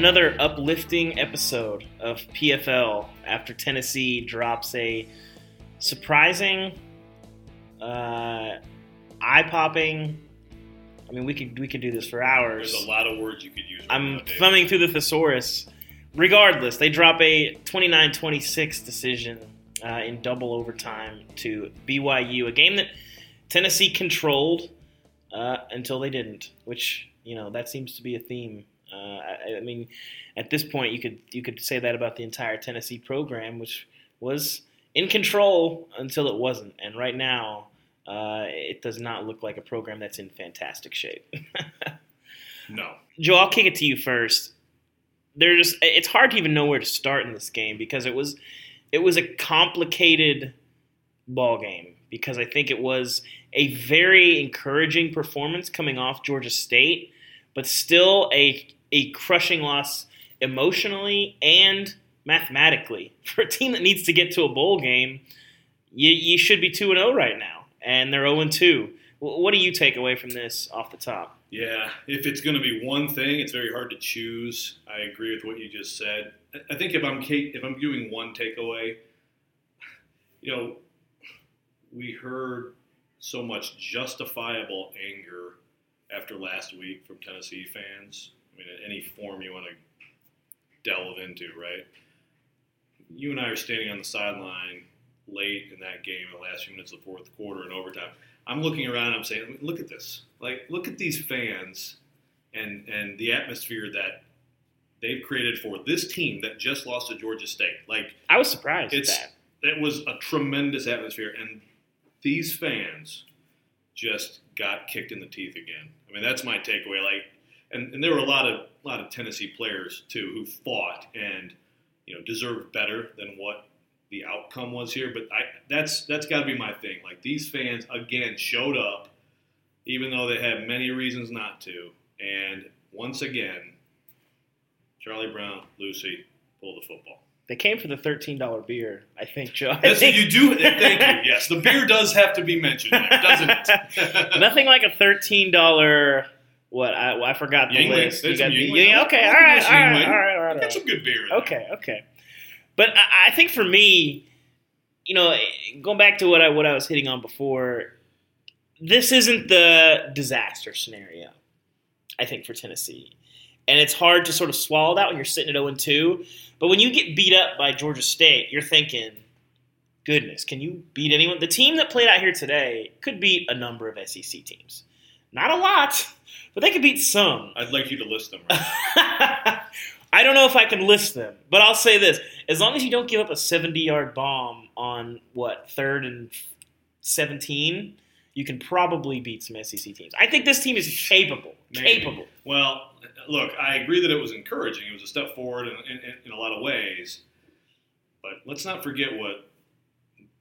another uplifting episode of PFL after Tennessee drops a surprising, uh, eye-popping. I mean, we could we could do this for hours. There's a lot of words you could use. Right I'm now, thumbing through the thesaurus. Regardless, they drop a 29-26 decision uh, in double overtime to BYU, a game that Tennessee controlled uh, until they didn't, which you know that seems to be a theme. Uh, I, I mean, at this point, you could you could say that about the entire Tennessee program, which was in control until it wasn't, and right now. Uh, it does not look like a program that's in fantastic shape. no. Joe, I'll kick it to you first. There just it's hard to even know where to start in this game because it was it was a complicated ball game because I think it was a very encouraging performance coming off Georgia State, but still a a crushing loss emotionally and mathematically for a team that needs to get to a bowl game. You, you should be two and zero right now, and they're zero and two. What do you take away from this off the top? Yeah, if it's going to be one thing, it's very hard to choose. I agree with what you just said. I think if I'm if I'm doing one takeaway, you know, we heard so much justifiable anger after last week from Tennessee fans. I mean, in any form you want to delve into, right? You and I are standing on the sideline late in that game, in the last few minutes of the fourth quarter and overtime. I'm looking around and I'm saying, look at this. Like, look at these fans and and the atmosphere that they've created for this team that just lost to Georgia State. Like, I was surprised it's at it was a tremendous atmosphere, and these fans just got kicked in the teeth again. I mean, that's my takeaway. Like, and, and there were a lot of a lot of Tennessee players too who fought and you know deserved better than what the outcome was here. But I that's that's got to be my thing. Like these fans again showed up, even though they had many reasons not to, and once again, Charlie Brown, Lucy pull the football. They came for the thirteen dollar beer, I think, Joe. I Yes, think- you do. Thank you. Yes, the beer does have to be mentioned, there, doesn't it? Nothing like a thirteen dollar. What I, well, I forgot the Yuengling. list. There's got some the- Yuengling. yeah, okay, all right, all you right, all right, all right, Got some good beer. there. Okay, okay. But I, I think for me, you know, going back to what I what I was hitting on before, this isn't the disaster scenario. I think for Tennessee, and it's hard to sort of swallow that when you're sitting at zero and two. But when you get beat up by Georgia State, you're thinking, "Goodness, can you beat anyone?" The team that played out here today could beat a number of SEC teams. Not a lot, but they could beat some. I'd like you to list them. Right? I don't know if I can list them, but I'll say this: as long as you don't give up a seventy-yard bomb on what third and seventeen, you can probably beat some SEC teams. I think this team is capable. Maybe. Capable. Well, look, I agree that it was encouraging. It was a step forward in, in, in a lot of ways. But let's not forget what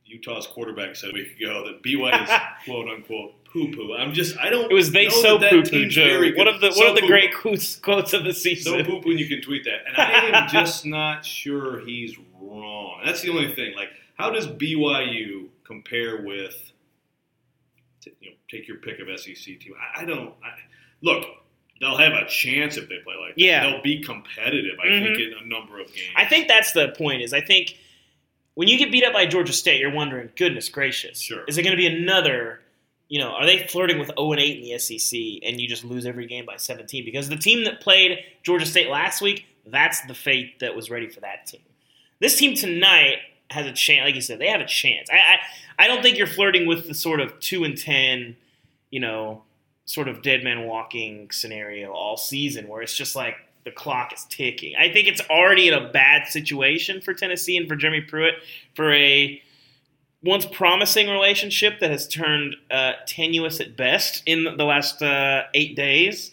Utah's quarterback said a week ago that BYU is quote unquote poo poo. I'm just I don't. It was they so poo poo, Joe. One of the So one of the poo-poo. great quotes, quotes of the season. So poop when you can tweet that. And I am just not sure he's wrong. That's the only thing. Like, how does BYU compare with, you know, take your pick of SEC team? I, I don't. I, look, they'll have a chance if they play like that. Yeah. They'll be competitive, I Mhm. think, in a number of games. I think that's the point. Is I think when you get beat up by Georgia State, you're wondering, goodness gracious, Sure. is it going to be another? You know, are they flirting with 0 and 8 in the SEC, and you just lose every game by 17? Because the team that played Georgia State last week, that's the fate that was ready for that team. This team tonight has a chance. Like you said, they have a chance. I, I, I don't think you're flirting with the sort of two and ten, you know, sort of dead man walking scenario all season, where it's just like the clock is ticking. I think it's already in a bad situation for Tennessee and for Jeremy Pruitt for a once promising relationship that has turned uh, tenuous at best in the last uh, eight days.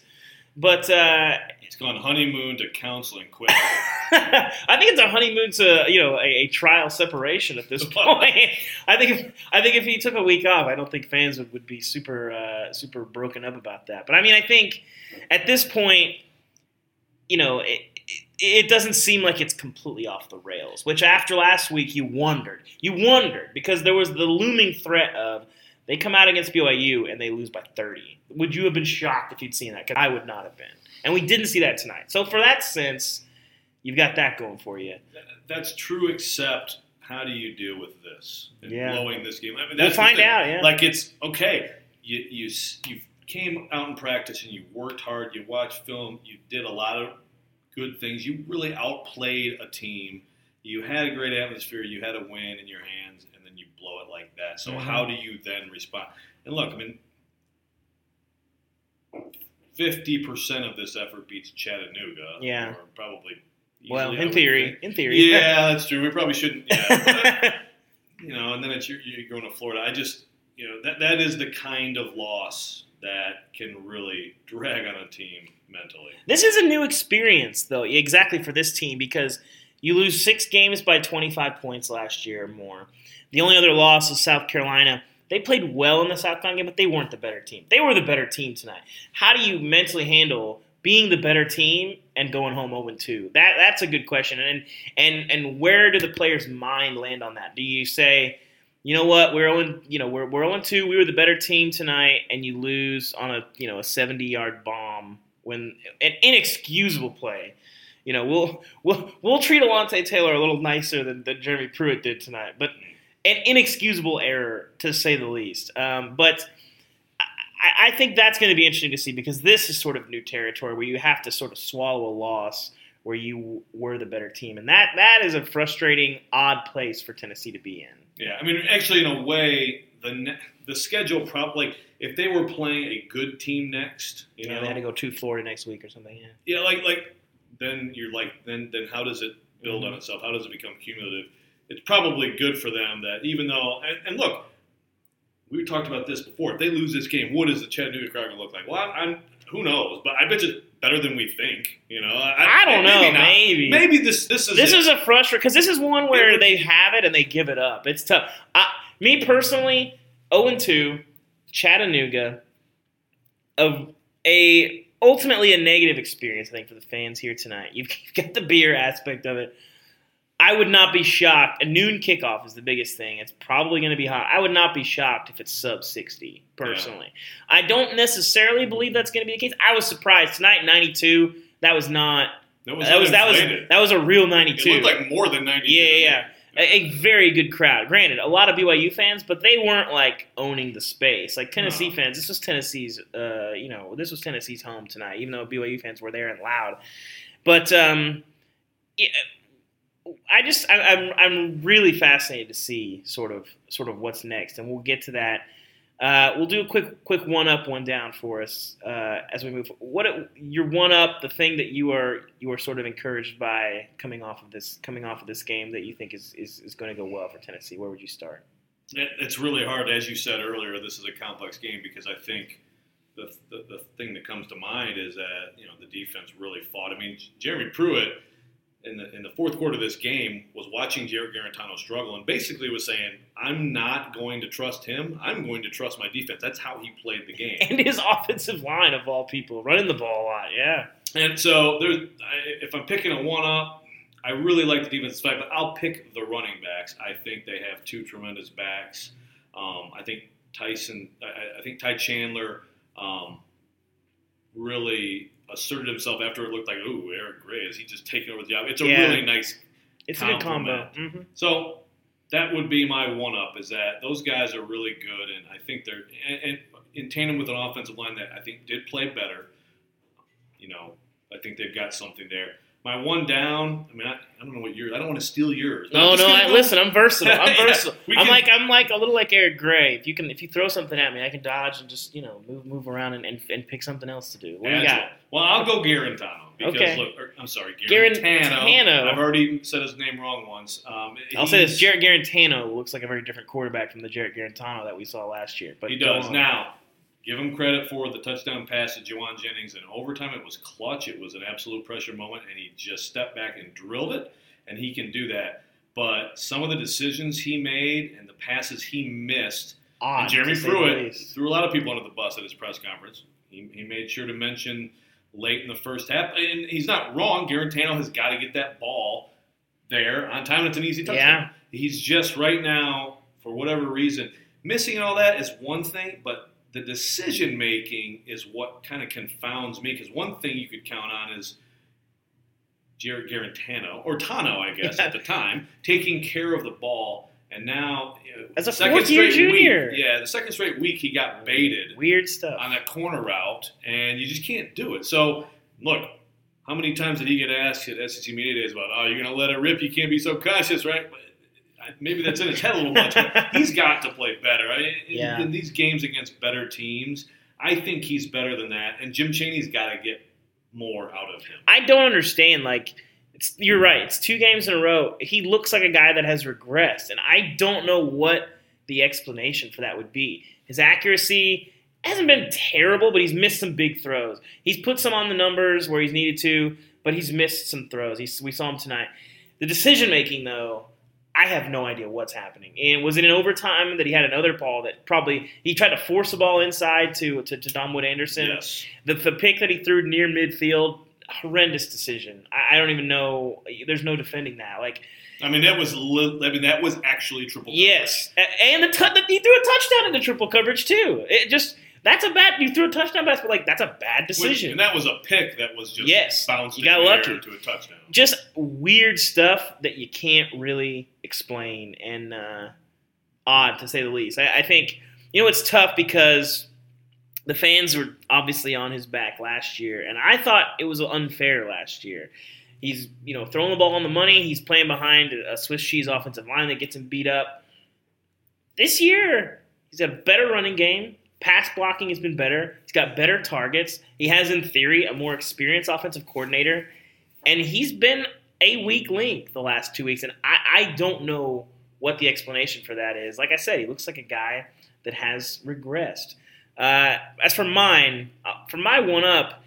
But uh, it's gone honeymoon to counseling quick. I think it's a honeymoon to you know a, a trial separation at this point. I think if I think if he took a week off, I don't think fans would, would be super uh, super broken up about that. But I mean, I think at this point, you know, it, it, doesn't seem like it's completely off the rails. Which after last week, you wondered, you wondered because there was the looming threat of they come out against BYU and they lose by thirty. Would you have been shocked if you'd seen that? Because I would not have been. and we didn't see that tonight. So for that sense, you've got that going for you. That's true, except how do you deal with this? And Yeah. blowing this game. I mean, We'll that's the find out. Yeah. Like it's okay. You you you came out in practice and you worked hard. You watched film. You did a lot of good things. You really outplayed a team. You had a great atmosphere. You had a win in your hands, and then you blow it like that. So Mhm. how do you then respond? And look, I mean, fifty percent of this effort beats Chattanooga. Yeah. or probably. well, easily, in theory, think. in theory. Yeah, that's true. We probably shouldn't. Yeah, but, you know, and then it's you're, you're going to Florida. I just, you know, that that is the kind of loss that can really drag on a team mentally. This is a new experience, though, exactly for this team because you lose six games by 25 points last year or more. The only other loss is South Carolina. They played well in the South Carolina game, but they weren't the better team. They were the better team tonight. How do you mentally handle being the better team and going home 0 2? That that's a good question. And and and where do the players' mind land on that? Do you say, you know what, we're 0, you know, we're we're 0 2, we were the better team tonight, and you lose on a you know a 70 yard bomb when an inexcusable play. You know, we'll we'll we'll treat Alontae Taylor a little nicer than, than Jeremy Pruitt did tonight, but an inexcusable error to say the least. Um, but I, I think that's going to be interesting to see because this is sort of new territory where you have to sort of swallow a loss where you were the better team, and that that is a frustrating, odd place for Tennessee to be in. Yeah, I mean, actually, in a way, the ne- the schedule probably if they were playing a good team next, you You know, they had to go to Florida next week or something. Yeah. yeah, like like then you're like then then how does it build Mhm. on itself? How does it become cumulative? It's probably good for them that even though and, and look, we talked about this before. If they lose this game, what does the Chattanooga crowd look like? Well, I'm who knows, but I bet you better than we think. You know, I, I don't know, maybe not. maybe. Maybe this this is This it. is a frustrating because this is one where Yeah. they have it and they give it up. It's tough. I, me personally, zero and two, Chattanooga, a, a ultimately a negative experience. I think for the fans here tonight. You've got the beer aspect of it. I would not be shocked. A noon kickoff is the biggest thing. It's probably going to be hot. I would not be shocked if it's sub 60, personally. I don't necessarily believe that's going to be the case. I was surprised. Tonight, 92, that was not. that was That was that was that was a real It 92. looked like more than ninety. Yeah, yeah, yeah. A, a very good crowd. Granted, a lot of BYU fans, but they weren't like owning the space. Like Tennessee No. fans, this was Tennessee's. Uh, you know, this was Tennessee's home tonight. Even though BYU fans were there and loud, but um, yeah, I just I, I'm I'm really fascinated to see sort of sort of what's next, and we'll get to that. Uh, we'll do a quick quick one up, one down for us uh, as we move. What your one up, the thing that you are you are sort of encouraged by coming off of this coming off of this game that you think is is, is going to go well for Tennessee. Where would you start? It- It's really hard, as you said earlier. This is a complex game because I think the, the the thing that comes to mind is that you know the defense really fought. I mean, Jeremy Pruitt in the in the fourth quarter of this game was watching Jarrett Guarantano struggle and basically was saying, "I'm not going to trust him. I'm going to trust my defense." That's how he played the game. And his offensive line of all people running the ball a lot. Yeah, And so there's, I- if I'm picking a one up, I really like the defensive side, but I'll pick the running backs. I think they have two tremendous backs. Um, I think Tyson, I, I think Ty Chandler um, really asserted himself after it looked like, ooh, Eric Gray, is he just taking over the job? It's a Yeah. really nice. it's a good combo. Compliment. hmm So that would be my one up is that those guys are really good, and I think they're and, and in tandem with an offensive line that I think did play better. You know, I think they've got something there. My one down. I mean, I, I don't know what yours. I don't want to steal yours. No, no. I, listen, I'm versatile. I'm Yeah, versatile. I'm can- like I'm like a little like Eric Gray. If you can, if you throw something at me, I can dodge and just you know move move around and, and, and pick something else to do. What do you got? Well, I'll go Garantano because Okay. look, or, I'm sorry, Garantano. Garantano. I've already said his name wrong once. Um, I'll say this: Jarrett Guarantano looks like a very different quarterback from the Jarrett Guarantano that we saw last year. But He does. Now, give him credit for the touchdown pass to Jauan Jennings in overtime. It was clutch. It was an absolute pressure moment, and he just stepped back and drilled it, and he can do that. But some of the decisions he made and the passes he missed, Odd, and Jeremy to say the Pruitt threw a lot of people under the bus at his press conference. He, he made sure to mention late in the first half, and he's not wrong. Guarantano has got to get that ball there on time. It's an easy touchdown. Yeah, He's just right now, for whatever reason, missing all that is one thing, but the decision making is what kind of confounds me because one thing you could count on is Jarrett Guarantano or Tano, I guess, Yeah. at the time, taking care of the ball. And now, you know, As a second fourth-year straight junior. week, yeah, the second straight week he got baited Weird stuff. on that corner route, and you just can't do it. So, look, how many times did he get asked at SEC Media Days about, oh, you're going to let it rip? You can't be so cautious, right? Maybe that's in his head a little much. He's got to play better. I, in, Yeah. in these games against better teams, I think he's better than that. And Jim Chaney's got to get more out of him. I don't understand. Like, it's, you're right. It's two games in a row. He looks like a guy that has regressed, and I don't know what the explanation for that would be. His accuracy hasn't been terrible, but he's missed some big throws. He's put some on the numbers where he's needed to, but he's missed some throws. He's, we saw him tonight. The decision making, though, I have no idea what's happening. And was it in overtime that he had another ball that probably he tried to force a ball inside to to, to Domwood Anderson? Yes. The, the pick that he threw near midfield, horrendous decision. I, I don't even know. There's no defending that. Like, I mean, that was li- I mean, that was actually triple. yes, and the t- he threw a touchdown into triple coverage too. It just that's a bad. You threw a touchdown pass, but like that's a bad Which- decision. and that was a pick that was just Yes, bounced you got lucky. to a touchdown. just weird stuff that you can't really explain and uh, odd to say the least. I, I think you know it's tough because the fans were obviously on his back last year, and I thought it was unfair last year. He's you know throwing the ball on the money. He's playing behind a Swiss cheese offensive line that gets him beat up. This year, he's got a better running game. Pass blocking has been better. He's got better targets. He has, in theory, a more experienced offensive coordinator and he's been a weak link the last two weeks, and I, I don't know what the explanation for that is. Like I said, he looks like a guy that has regressed. Uh, as for mine, uh, for my one up,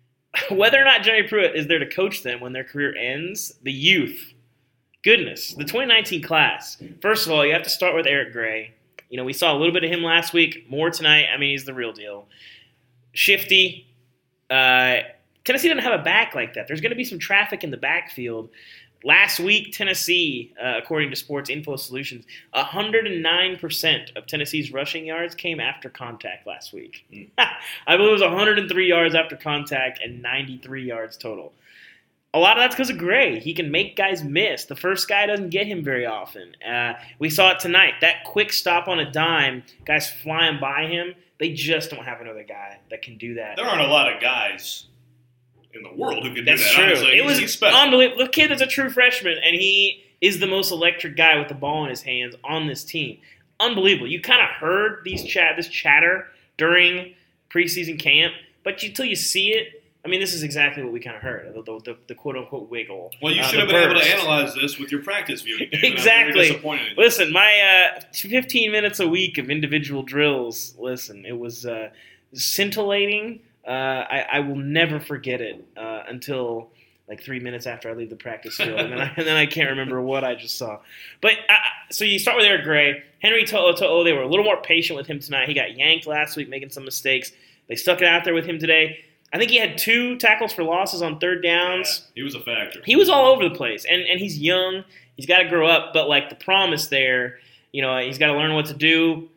whether or not Jerry Pruitt is there to coach them when their career ends, the youth, goodness, the 2019 class. First of all, you have to start with Eric Gray. You know, we saw a little bit of him last week, more tonight. I mean, he's the real deal. Shifty. Uh, Tennessee doesn't have a back like that. There's going to be some traffic in the backfield. Last week, Tennessee, uh, according to Sports Info Solutions, 109% of Tennessee's rushing yards came after contact last week. I believe it was 103 yards after contact and 93 yards total. A lot of that's because of Gray. He can make guys miss. The first guy doesn't get him very often. Uh, we saw it tonight. That quick stop on a dime, guys flying by him. They just don't have another guy that can do that. There aren't a lot of guys in the world who can That's do that. true. honestly. It was he's special. unbelievable. The kid is a true freshman, and he is the most electric guy with the ball in his hands on this team. Unbelievable. You kind of heard these chat, this chatter during preseason camp, but until you see it, I mean, this is exactly what we kind of heard the, the, the, quote unquote wiggle. Well, you uh, should have been able to analyze this with your practice viewing. Dave, I'm very Exactly. disappointed in you. Listen, my uh, 15 minutes a week of individual drills. Listen, it was uh, scintillating. Uh, I, I will never forget it uh, until like three minutes after I leave the practice field, and then I, and then I can't remember what I just saw. But uh, so you start with Eric Gray, Henry To'o To'o. They were a little more patient with him tonight. He got yanked last week, making some mistakes. They stuck it out there with him today. I think he had two tackles for losses on third downs. Yeah, he was a factor. he was all over the place and and he's young. He's got to grow up but like the promise there you know he's got to learn what to do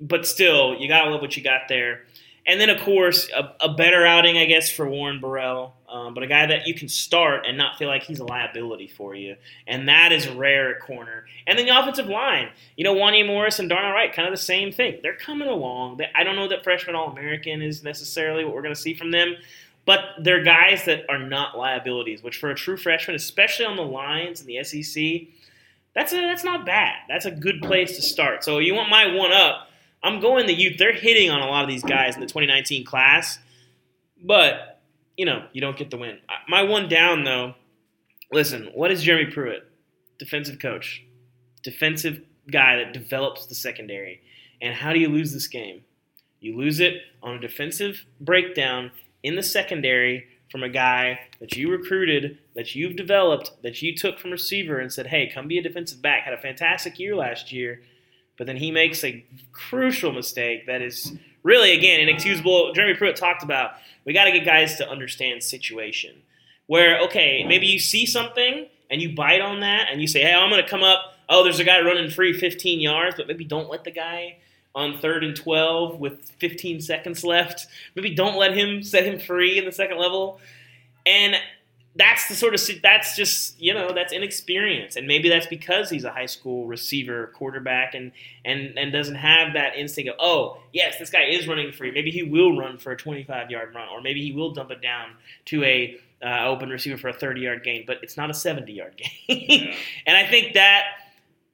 but still you got to love what you got there. And then of course a, a better outing i guess for warren burrell um, but a guy that you can start and not feel like he's a liability for you and that is rare at corner and then the offensive line you know Wanya morris and darnell wright kind of the same thing they're coming along i don't know that freshman all-american is necessarily what we're going to see from them but they're guys that are not liabilities, which for a true freshman, especially on the lines in the SEC, that's a, that's not bad. That's a good place to start. So you want my one up? I'm going the youth. They're hitting on a lot of these guys in the 2019 class, but you know you don't get the win. My one down though. Listen, what is Jeremy Pruitt? Defensive coach, defensive guy that develops the secondary. And how do you lose this game? You lose it on a defensive breakdown in the secondary from a guy that you recruited, that you've developed, that you took from receiver and said, hey, come be a defensive back. Had a fantastic year last year, but then he makes a crucial mistake that is really, again, inexcusable. Jeremy Pruitt talked about we got to get guys to understand situation. Where, okay, maybe you see something and you bite on that and you say, hey, I'm going to come up. Oh, there's a guy running free 15 yards, but maybe don't let the guy on third and 12 with 15 seconds left. Maybe don't let him set him free in the second level. And that's the sort of that's just you know that's inexperience. And maybe that's because he's a high school receiver quarterback and and and doesn't have that instinct of oh yes this guy is running free. Maybe he will run for a 25 yard run or maybe he will dump it down to a uh, open receiver for a 30 yard gain but it's not a 70 yard gain. Yeah. and I think that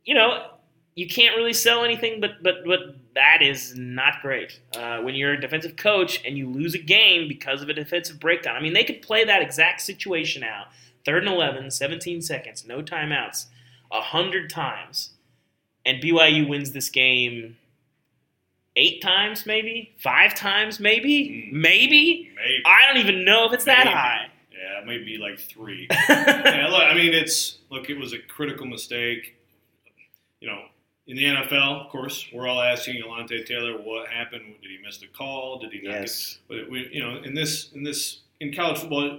you know you can't really sell anything, but but but that is not great uh, when you're a defensive coach and you lose a game because of a defensive breakdown. I mean, they could play that exact situation out, third and 11, 17 seconds, no timeouts, a hundred times, and BYU wins this game eight times, maybe five times, maybe, Hmm. maybe. Maybe. I don't even know if it's that high. Yeah, it might be like three. yeah, look, I mean, it's look, it was a critical mistake. You know, in the NFL, of course, we're all asking Alontae Taylor what happened. Did he miss the call? Did he not? yes. Get, but we, you know, in this, in this, in college football,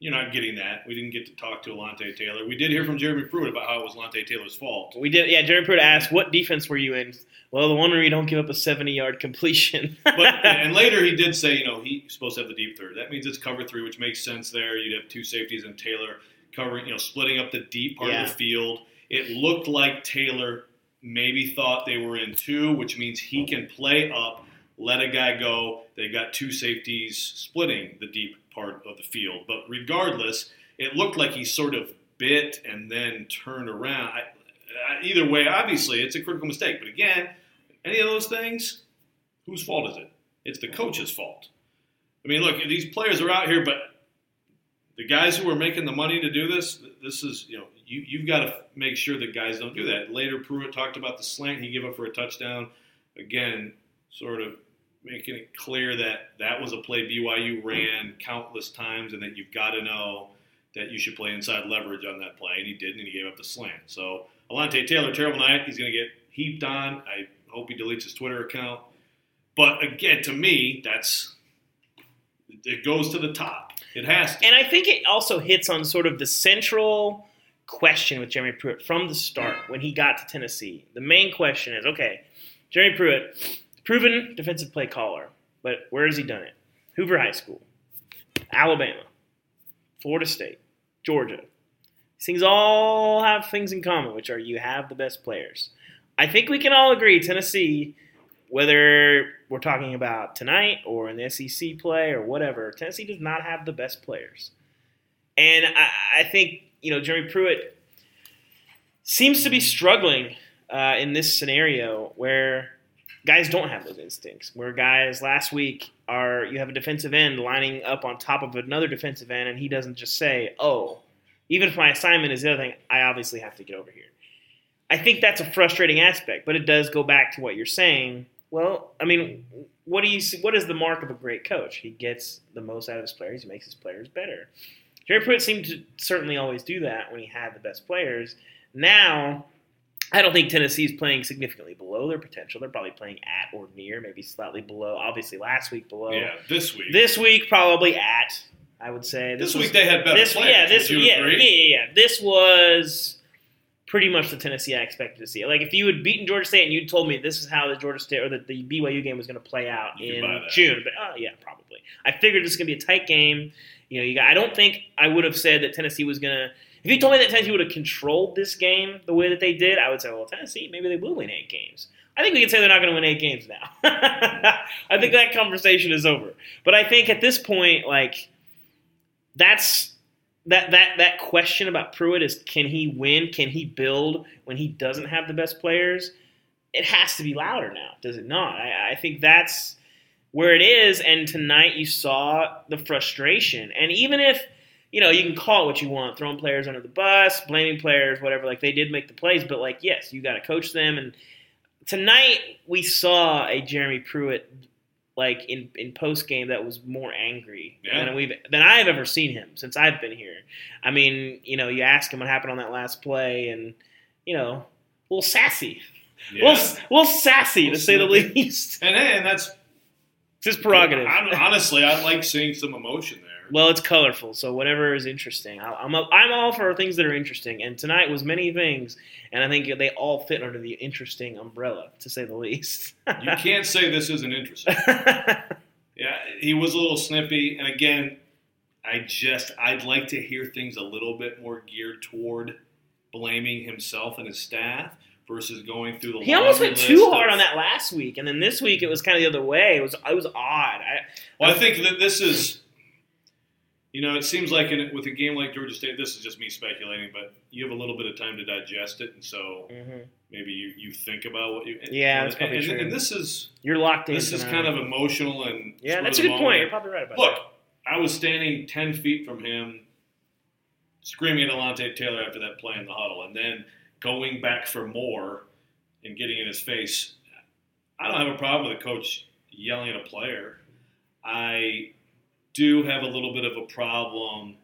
you're not getting that. We didn't get to talk to Alontae Taylor. We did hear from Jeremy Pruitt about how it was Alontae Taylor's fault. We did, yeah. Jeremy Pruitt asked, "What defense were you in?" Well, the one where you don't give up a seventy-yard completion. But and later he did say, you know, he's supposed to have the deep third. That means it's cover three, which makes sense there. You'd have two safeties and Taylor covering, you know, splitting up the deep part Yeah. of the field. It looked like Taylor maybe thought they were in two, which means he can play up, let a guy go. They got two safeties splitting the deep part of the field. But regardless, it looked like he sort of bit and then turned around. I, I, either way, obviously, it's a critical mistake. But again, any of those things, whose fault is it? It's the coach's fault. I mean, look, these players are out here, but the guys who are making the money to do this, this is, you know, you, you've got to make sure that guys don't do that. Later, Pruitt talked about the slant he gave up for a touchdown. Again, sort of making it clear that that was a play BYU ran countless times and that you've got to know that you should play inside leverage on that play. And he didn't, and he gave up the slant. So, Alontae Taylor, terrible night. He's going to get heaped on. I hope he deletes his Twitter account. But again, to me, that's it goes to the top. It has to. And I think it also hits on sort of the central question with Jeremy Pruitt from the start when he got to Tennessee. The main question is okay, Jeremy Pruitt, proven defensive play caller, but where has he done it? Hoover High School, Alabama, Florida State, Georgia. These things all have things in common, which are you have the best players. I think we can all agree Tennessee, whether we're talking about tonight or in the SEC play or whatever, Tennessee does not have the best players. And I, I think, you know, Jeremy Pruitt seems to be struggling uh, in this scenario where guys don't have those instincts. Where guys last week are, you have a defensive end lining up on top of another defensive end, and he doesn't just say, oh, even if my assignment is the other thing, I obviously have to get over here. I think that's a frustrating aspect, but it does go back to what you're saying. Well, I mean, what do you see, what is the mark of a great coach? He gets the most out of his players. He makes his players better. Jerry Pruitt seemed to certainly always do that when he had the best players. Now, I don't think Tennessee's playing significantly below their potential. They're probably playing at or near, maybe slightly below. Obviously, last week below. yeah, this week. This week probably at. I would say This was- week they had better this, players. Yeah, this Would yeah, yeah, yeah, yeah. This was pretty much the Tennessee I expected to see. Like if you had beaten Georgia State and you'd told me this is how the Georgia State or the, the BYU game was going to play out You in. June, but oh yeah, probably. I figured this was going to be a tight game. You know, you got, I don't think I would have said that Tennessee was going to. If you told me that Tennessee would have controlled this game the way that they did, I would say, well, Tennessee maybe they will win eight games. I think we can say they're not going to win eight games now. I think that conversation is over. But I think at this point, like that's that that that question about Pruitt is can he win? Can he build when he doesn't have the best players? It has to be louder now, does it not? I, I think that's where it is. And tonight you saw the frustration. And even if you know you can call it what you want, throwing players under the bus, blaming players, whatever. Like they did make the plays, but like yes, you got to coach them. And tonight we saw a Jeremy Pruitt like in, in post game that was more angry Yeah. than we've than I've ever seen him since I've been here. I mean, you know, you ask him what happened on that last play, and you know, a little sassy, Yeah. a little, a little sassy to Little say the least. and and that's It's his prerogative. Hon- Honestly, I like seeing some emotion there. Well, it's colorful, so whatever is interesting. I, I'm a, I'm all for things that are interesting, and tonight was many things, and I think they all fit under the interesting umbrella, to say the least. You can't say this isn't interesting. Yeah, he was a little snippy, and again, I just I'd like to hear things a little bit more geared toward blaming himself and his staff versus going through the. he almost went too hard of- on that last week, and then this week it was kind of the other way. It was it was odd. I, Well, I think that this is, you know, it seems like in, with a game like Georgia State, this is just me speculating, but you have a little bit of time to digest it, and so Mhm. maybe you, you think about what you. Yeah, and, that's probably and, true. And this is You're locked in. this is kind of emotional and yeah. That's a good point. You're probably right about Look, I was standing 10 feet from him, screaming at Alontae Taylor after that play in the huddle, and then going back for more and getting in his face. I don't have a problem with a coach yelling at a player. I do have a little bit of a problem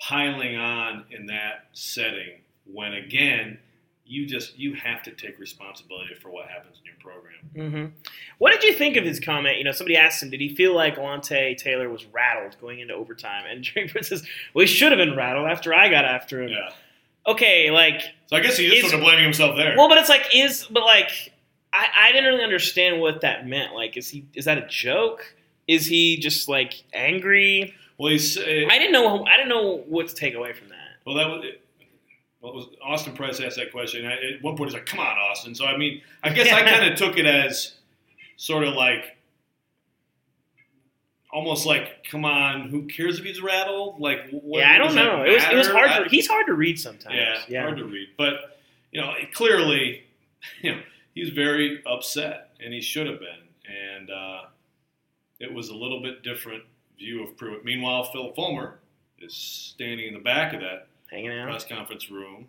piling on in that setting when, again, you just you have to take responsibility for what happens in your program. hmm What did you think of his comment? You know, somebody asked him, did he feel like Lante Taylor was rattled going into overtime? And Drake Prince says, well, he should have been rattled after I got after him. Yeah. Okay, like, So I guess he is Is- sort of blaming himself there. well, but it's like, is, but like, I, I didn't really understand what that meant. Like, is he, is that a joke? Is he just like angry? Well, he's. Uh, I didn't know, I didn't know what to take away from that. well, that was. Well, was Austin Price asked that question. I, at one point, he's like, "Come on, Austin." So I mean, I guess I kind of took it as sort of like, almost like, "Come on, who cares if he's rattled?" Like, what, yeah, I don't know. It was, it was hard. I- To, he's hard to read sometimes. yeah, yeah. hard to read. But you know, clearly, you know, he's very upset, and he should have been. And uh, it was a little bit different view of Pruitt. Meanwhile, Phil Fulmer is standing in the back of that hanging out. press conference room.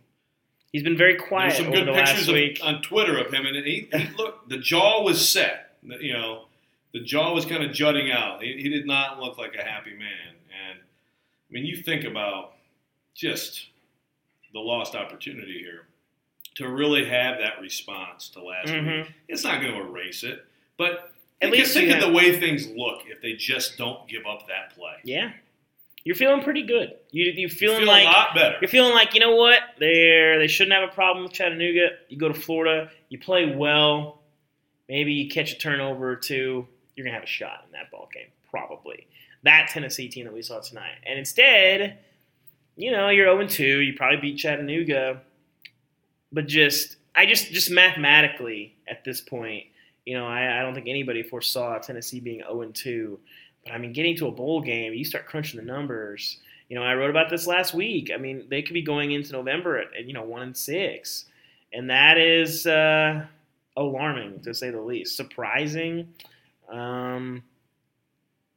He's been very quiet There's some good the pictures of, on Twitter of him, and he, he looked. The jaw was set. You know, the jaw was kind of jutting out. He, he did not look like a happy man. And I mean, you think about just the lost opportunity here to really have that response to last week. Mhm. It's not going to erase it, but At think, least think of the way things look if they just don't give up that play. Yeah, you're feeling pretty good. You you You feeling feel like a lot better. you're feeling like you know what they they shouldn't have a problem with Chattanooga. You go to Florida, you play well, maybe you catch a turnover or two. You're gonna have a shot in that ball game, probably. That Tennessee team that we saw tonight, and instead, you know, you're 0 2. You probably beat Chattanooga, but just I just just mathematically at this point, you know, I, I don't think anybody foresaw Tennessee being 0 2. But I mean, getting to a bowl game, you start crunching the numbers. You know, I wrote about this last week. I mean, they could be going into November at, at you know one and six, and that is uh, alarming to say the least. Surprising. Um,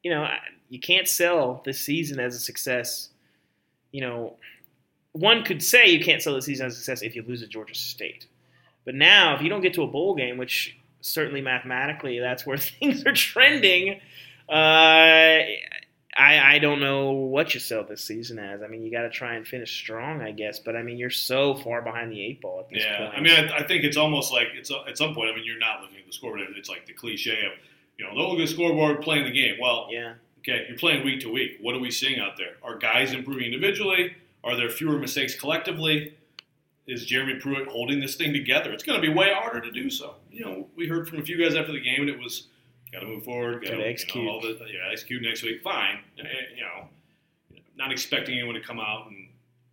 you know, I- you can't sell this season as a success. You know, one could say you can't sell the season as a success if you lose at Georgia State. But now, if you don't get to a bowl game, which certainly mathematically that's where things are trending, uh, I I don't know what you sell this season as. I mean, you got to try and finish strong, I guess. But I mean, you're so far behind the eight ball at this Yeah, point. I mean, I, I think it's almost like it's at some point. I mean, you're not looking at the scoreboard. It's like the cliche of, you know, don't look at the scoreboard, playing the game. Well, yeah, okay, you're playing week to week. What are we seeing out there? Are guys improving individually? Are there fewer mistakes collectively? Is Jeremy Pruitt holding this thing together? It's going to be way harder to do so. You know, we heard from a few guys after the game, and it was got to move forward, got Gotta execute. You know, all the, yeah, execute next week. Fine. Eh, You know, not expecting anyone to come out and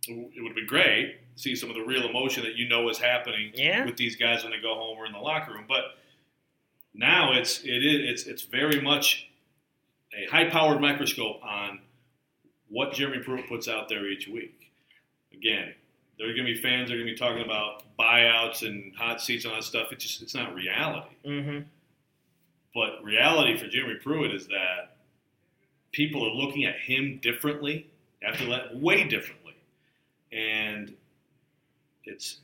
it would have been great to see some of the real emotion that you know is happening Yeah. with these guys when they go home or in the locker room. But now it's it is it's it's very much a high powered microscope on what Jeremy Pruitt puts out there each week. Again, there are going to be fans that are going to be talking about buyouts and hot seats and all that stuff. It's just it's not reality. mm-hmm. But reality for Jeremy Pruitt is that people are looking at him differently after that, way differently, and it's.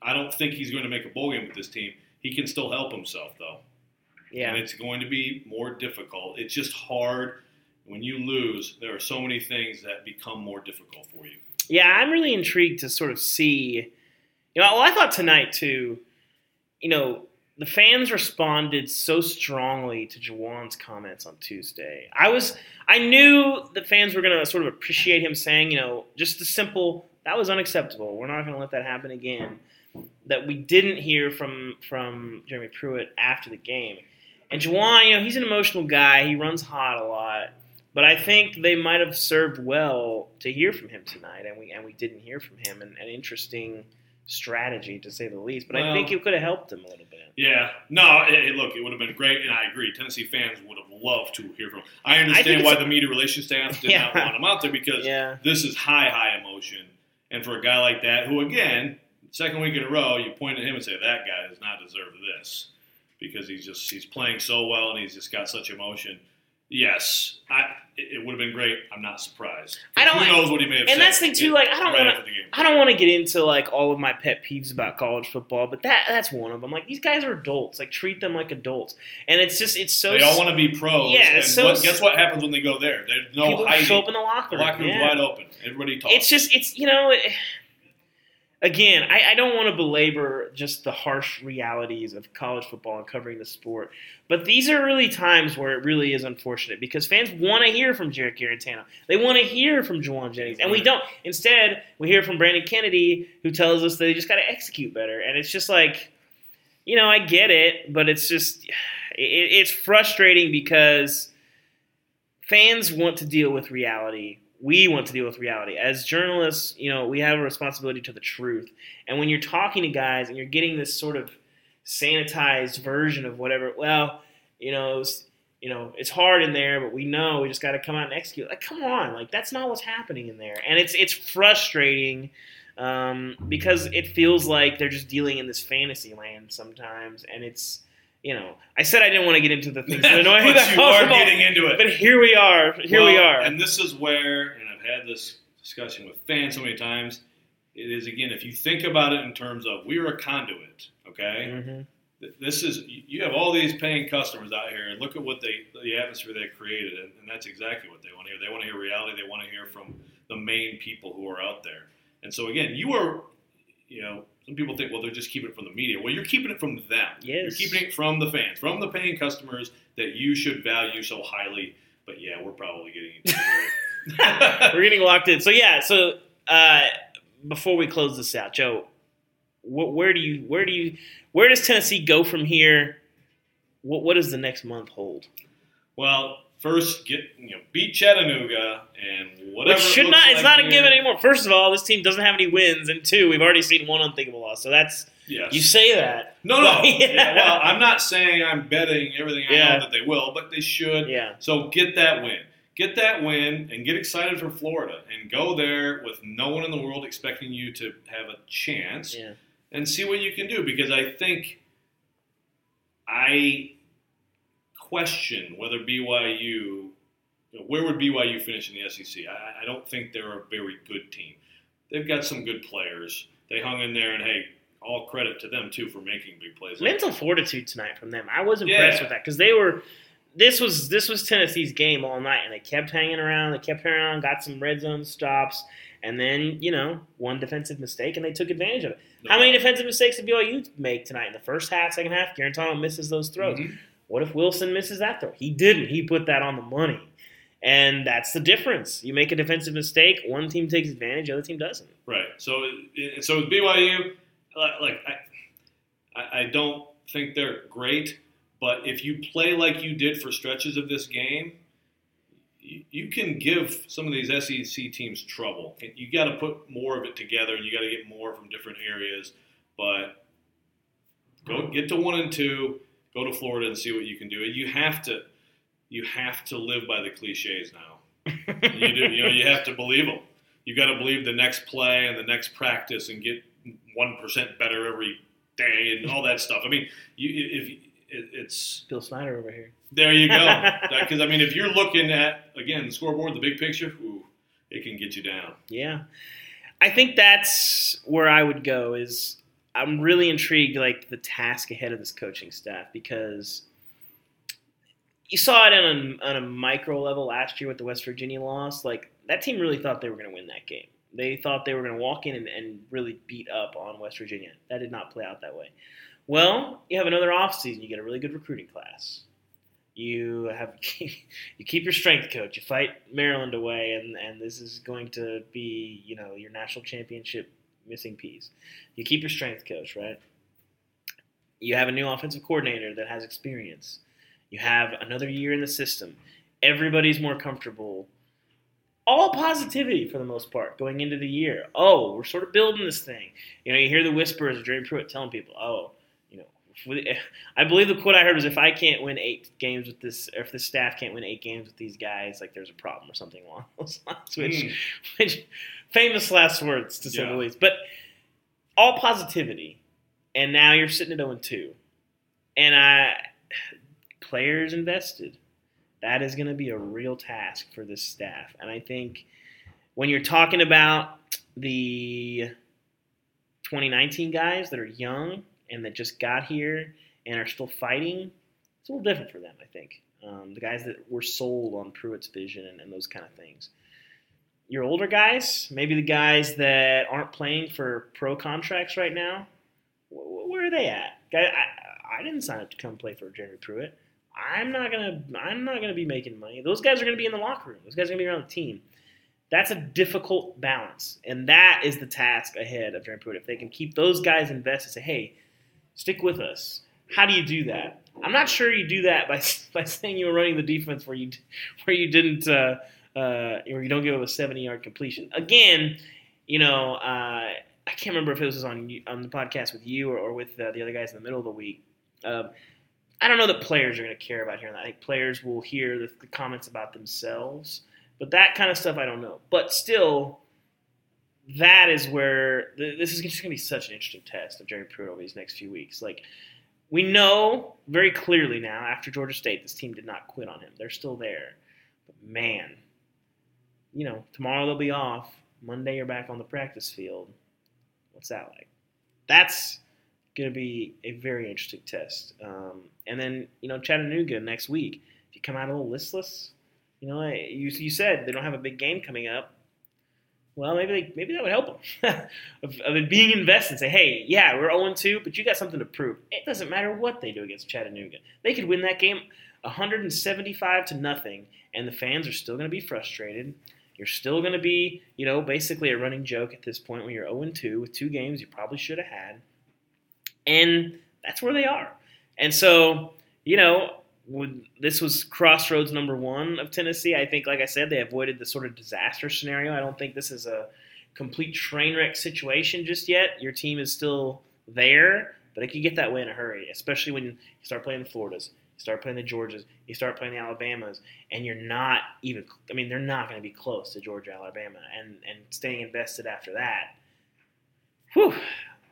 I don't think he's going to make a bowl game with this team. He can still help himself though, yeah. and it's going to be more difficult. It's just hard when you lose. There are so many things that become more difficult for you. Yeah, I'm really intrigued to sort of see. You know, well, I thought tonight too. You know, the fans responded so strongly to Jauan's comments on Tuesday. I was I knew the fans were going to sort of appreciate him saying, you know, just the simple that was unacceptable. We're not going to let that happen again. That we didn't hear from from Jeremy Pruitt after the game. And Jauan, you know, he's an emotional guy. He runs hot a lot. But I think they might have served well to hear from him tonight, and we and we didn't hear from him. And an interesting strategy to say the least. But Well- I think it could have helped him a little bit. Yeah, no, it, it- look, it would have been great, and I agree. Tennessee fans would have loved to hear from. Him. I understand think why the media relations staff did not want him out there because Yeah. this is high, high emotion, and for a guy like that, who again, second week in a row, you point at him and say that guy does not deserve this because he's just he's playing so well and he's just got such emotion. Yes, I, it, it would have been great. I'm not surprised. I don't- Who knows what he may have and said? that's the thing, too, like, I don't right the game. I don't want to get into like all of my pet peeves about college football, but that that's one of them. Like these guys are adults. Like treat them like adults. And it's just it's so they all want to be pros. Yeah, and so- what, guess what happens when they go there? There's no people hiding. show up in the locker The room. locker room's yeah. wide open. Everybody talks. It's just it's you know it, again I, I don't want to belabor just the harsh realities of college football and covering the sport, but these are really times where it really is unfortunate because fans want to hear from Jarrett Guarantano. They want to hear from Jauan Jennings, and we don't. Instead, we hear from Brandon Kennedy who tells us that they just got to execute better, and it's just like. You know, I get it, but it's just it, it's frustrating because fans want to deal with reality. We want to deal with reality. As journalists, you know, we have a responsibility to the truth. And when you're talking to guys and you're getting this sort of sanitized version of whatever, well, you know, it's, you know, it's hard in there, but we know we just got to come out and execute. Like, come on, like that's not what's happening in there, and it's it's frustrating um, because it feels like they're just dealing in this fantasy land sometimes, and it's. You know, I said I didn't want to get into the things that annoy me but about you are football. getting into it. But here we are. Here we are. And this is where, and I've had this discussion with fans so many times. It is again, if you think about it in terms of we're a conduit, okay. hmm This is you have all these paying customers out here, and look at what they the atmosphere they created, and, and that's exactly what they want to hear. They want to hear reality. They want to hear from the main people who are out there. And so again, you are, you know, some people think, well, they're just keeping it from the media. Well, you're keeping it from them. You're keeping it from the fans, from the paying customers that you should value so highly. But yeah, we're probably getting. We're getting locked in. So yeah. So uh, before we close this out, Joe, wh- where do you where do you where does Tennessee go from here? What what does the next month hold? well, first get you know beat Chattanooga and whatever. Which it should looks not. It's like not a given anymore. First of all, this team doesn't have any wins, and two, we've already seen one unthinkable loss. So that's Yes. you say that. No, no. Yeah. Yeah, well, I'm not saying I'm betting everything I Yeah. know that they will, but they should. Yeah. So get that win. Get that win and get excited for Florida and go there with no one in the world expecting you to have a chance Yeah. and see what you can do because I think I question whether BYU you know, where would BYU finish in the SEC? I, I don't think they're a very good team. They've got some good players. They hung in there, and hey, all credit to them too for making big plays. mental fortitude tonight from them. I was impressed Yeah. with that because they were. This was this was Tennessee's game all night, and they kept hanging around. They kept hanging around, got some red zone stops, and then you know one defensive mistake, and they took advantage of it. How many defensive mistakes did BYU make tonight in the first half, second half? Guarantano misses those throws. Mhm. What if Wilson misses that throw? He didn't. He put that on the money, and that's the difference. You make a defensive mistake, one team takes advantage, the other team doesn't. Right. So, so with BYU, like, I, I- don't think they're great, but if you play like you did for stretches of this game, you, you can give some of these SEC teams trouble. You got to put more of it together, and you got to get more from different areas. But go get to one and two, go to Florida and see what you can do. You have to, you have to live by the cliches now. You do. You know, you have to believe them. You got to believe the next play and the next practice and get one percent better every day and all that stuff. I mean, you if it, it's Bill Snyder over here. there you go. Because I mean, if you're looking at again the scoreboard, the big picture, ooh, it can get you down. Yeah. I think that's where I would go is I'm really intrigued like the task ahead of this coaching staff because you saw it on a, on a micro level last year with the West Virginia loss. Like that team really thought they were going to win that game. They thought they were going to walk in and, and really beat up on West Virginia. That did not play out that way. Well, you have another offseason. You get a really good recruiting class. You have you keep your strength coach. You fight Maryland away, and, and this is going to be you know your national championship missing piece. You keep your strength coach, right? You have a new offensive coordinator that has experience. You have another year in the system. Everybody's more comfortable. All positivity for the most part going into the year. Oh, we're sort of building this thing. You know, you hear the whispers of Jeremy Pruitt telling people, "Oh, I believe the quote I heard was, "If I can't win eight games with this, or if the staff can't win eight games with these guys, like there's a problem or something along those lines." Which, mm. which famous last words to say yeah. the least. But all positivity, and now you're sitting at 0 2, and I players invested. That is going to be a real task for this staff, and I think when you're talking about the 2019 guys that are young and that just got here and are still fighting, it's a little different for them, I think. Um, the guys that were sold on Pruitt's vision and, and, those kind of things. Your older guys, maybe the guys that aren't playing for pro contracts right now, where are they at? I, I didn't sign up to come play for Jeremy Pruitt. I'm not gonna I'm not gonna be making money. Those guys are gonna be in the locker room. Those guys are gonna be around the team. That's a difficult balance, and that is the task ahead of Jeremy Pruitt. If they can keep those guys invested, say, hey, stick with us. How do you do that? I'm not sure you do that by by saying you were running the defense where you where you didn't uh, uh, where you don't give up a 70 yard completion. Again, you know, uh, I can't remember if it was on on the podcast with you or, or with the other guys in the middle of the week. Um, I don't know that players are going to care about hearing that. I think players will hear the, the comments about themselves, but that kind of stuff I don't know. But still, that is where this is just going to be such an interesting test of Jeremy Pruitt over these next few weeks. Like we know very clearly now after Georgia State, this team did not quit on him. They're still there, but man, you know tomorrow they'll be off. Monday you're back on the practice field. What's that like? That's going to be a very interesting test. Um, and then you know Chattanooga next week. If you come out a little listless, you know you you said they don't have a big game coming up. Well, maybe they, maybe that would help them of, of being invested. Say, hey, yeah, we're 0 2, but you got something to prove. It doesn't matter what they do against Chattanooga. They could win that game 175 to nothing, and the fans are still going to be frustrated. You're still going to be, you know, basically a running joke at this point when you're 0 2 with two games you probably should have had. And that's where they are. And so, you know, this was crossroads number one of Tennessee. I think, like I said, they avoided the sort of disaster scenario. I don't think this is a complete train wreck situation just yet. Your team is still there, but it could get that way in a hurry, especially when you start playing the Floridas, you start playing the Georgias, you start playing the Alabamas, and you're not even. I mean, they're not going to be close to Georgia, Alabama, and and staying invested after that. Whew,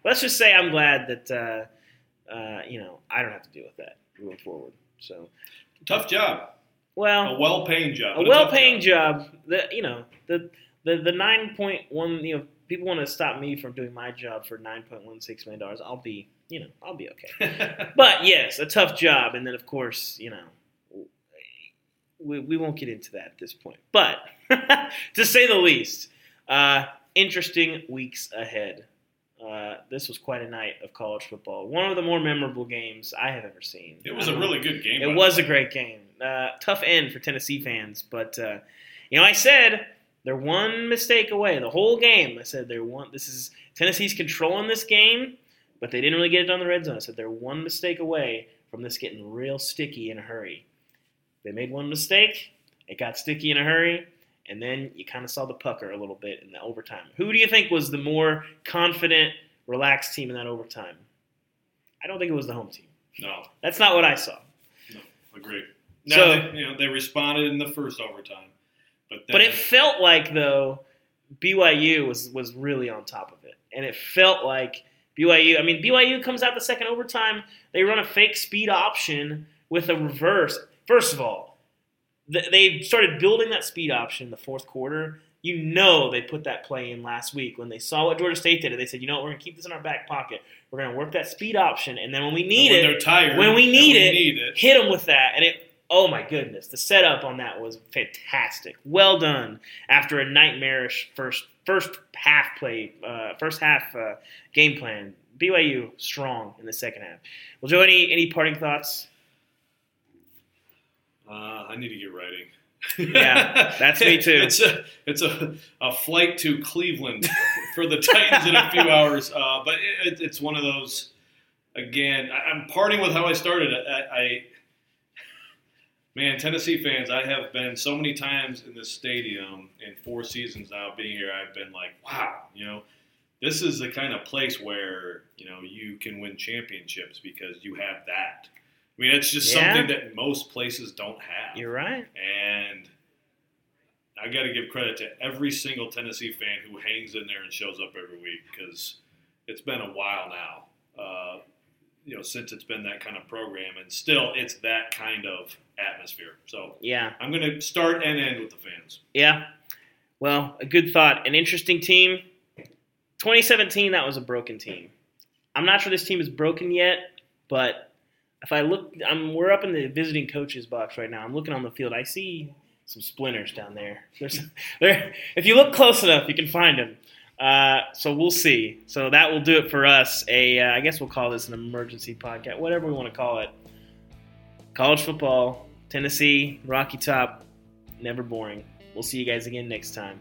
let's just say I'm glad that uh, uh, you know I don't have to deal with that moving forward. So tough job. Well, a well-paying job. A well-paying job. job. The you know the the the nine point one. You know, people want to stop me from doing my job for nine point one six million dollars. I'll be you know I'll be okay. but yes, a tough job, and then of course you know we, we won't get into that at this point. But to say the least, uh, interesting weeks ahead uh, this was quite a night of college football. One of the more memorable games I have ever seen. It was a really good game. It was a great game. Uh, tough end for Tennessee fans, but uh, you know, I said they're one mistake away the whole game. I said they're one. This is Tennessee's controlling this game, but they didn't really get it on the red zone. I said they're one mistake away from this getting real sticky in a hurry. They made one mistake. It got sticky in a hurry and then you kind of saw the pucker a little bit in the overtime. Who do you think was the more confident, relaxed team in that overtime? I don't think it was the home team. No, that's not what I saw. No, agree. Now so they, you know they responded in the first overtime, but but it felt like though BYU was was really on top of it, and it felt like BYU. I mean BYU comes out the second overtime. They run a fake speed option with a reverse. First of all, they started building that speed option in the fourth quarter. You know they put that play in last week when they saw what Georgia State did. And they said, you know what, we're going to keep this in our back pocket. We're going to work that speed option, and then when we need when it, they're tired, when we need, we it, need it, hit them with that. And it, oh my goodness, the setup on that was fantastic. Well done after a nightmarish first first half play, uh, first half uh, game plan. BYU strong in the second half. Well, Joe, any any parting thoughts? Uh, I need to get writing. Yeah, that's me too. it's a it's a, a flight to Cleveland for the Titans in a few hours. Uh, but it, it's one of those. Again, I, I'm parting with how I started. I, I man, Tennessee fans, I have been so many times in this stadium in four seasons now being here. I've been like, wow, you know, this is the kind of place where you know you can win championships because you have that. I mean, it's just Yeah. something that most places don't have. You're right. And I got to give credit to every single Tennessee fan who hangs in there and shows up every week because it's been a while now, uh, you know, since it's been that kind of program, and still it's that kind of atmosphere. So Yeah. I'm going to start and end with the fans. Yeah. Well, a good thought. An interesting team. 2017, that was a broken team. I'm not sure this team is broken yet, but if I look, I'm we're up in the visiting coaches box right now. I'm looking on the field. I see some splinters down there. There's, there. If you look close enough, you can find them. Uh, so we'll see. So that will do it for us. A, uh, I guess we'll call this an emergency podcast, whatever we want to call it. College football, Tennessee, Rocky Top, never boring. We'll see you guys again next time.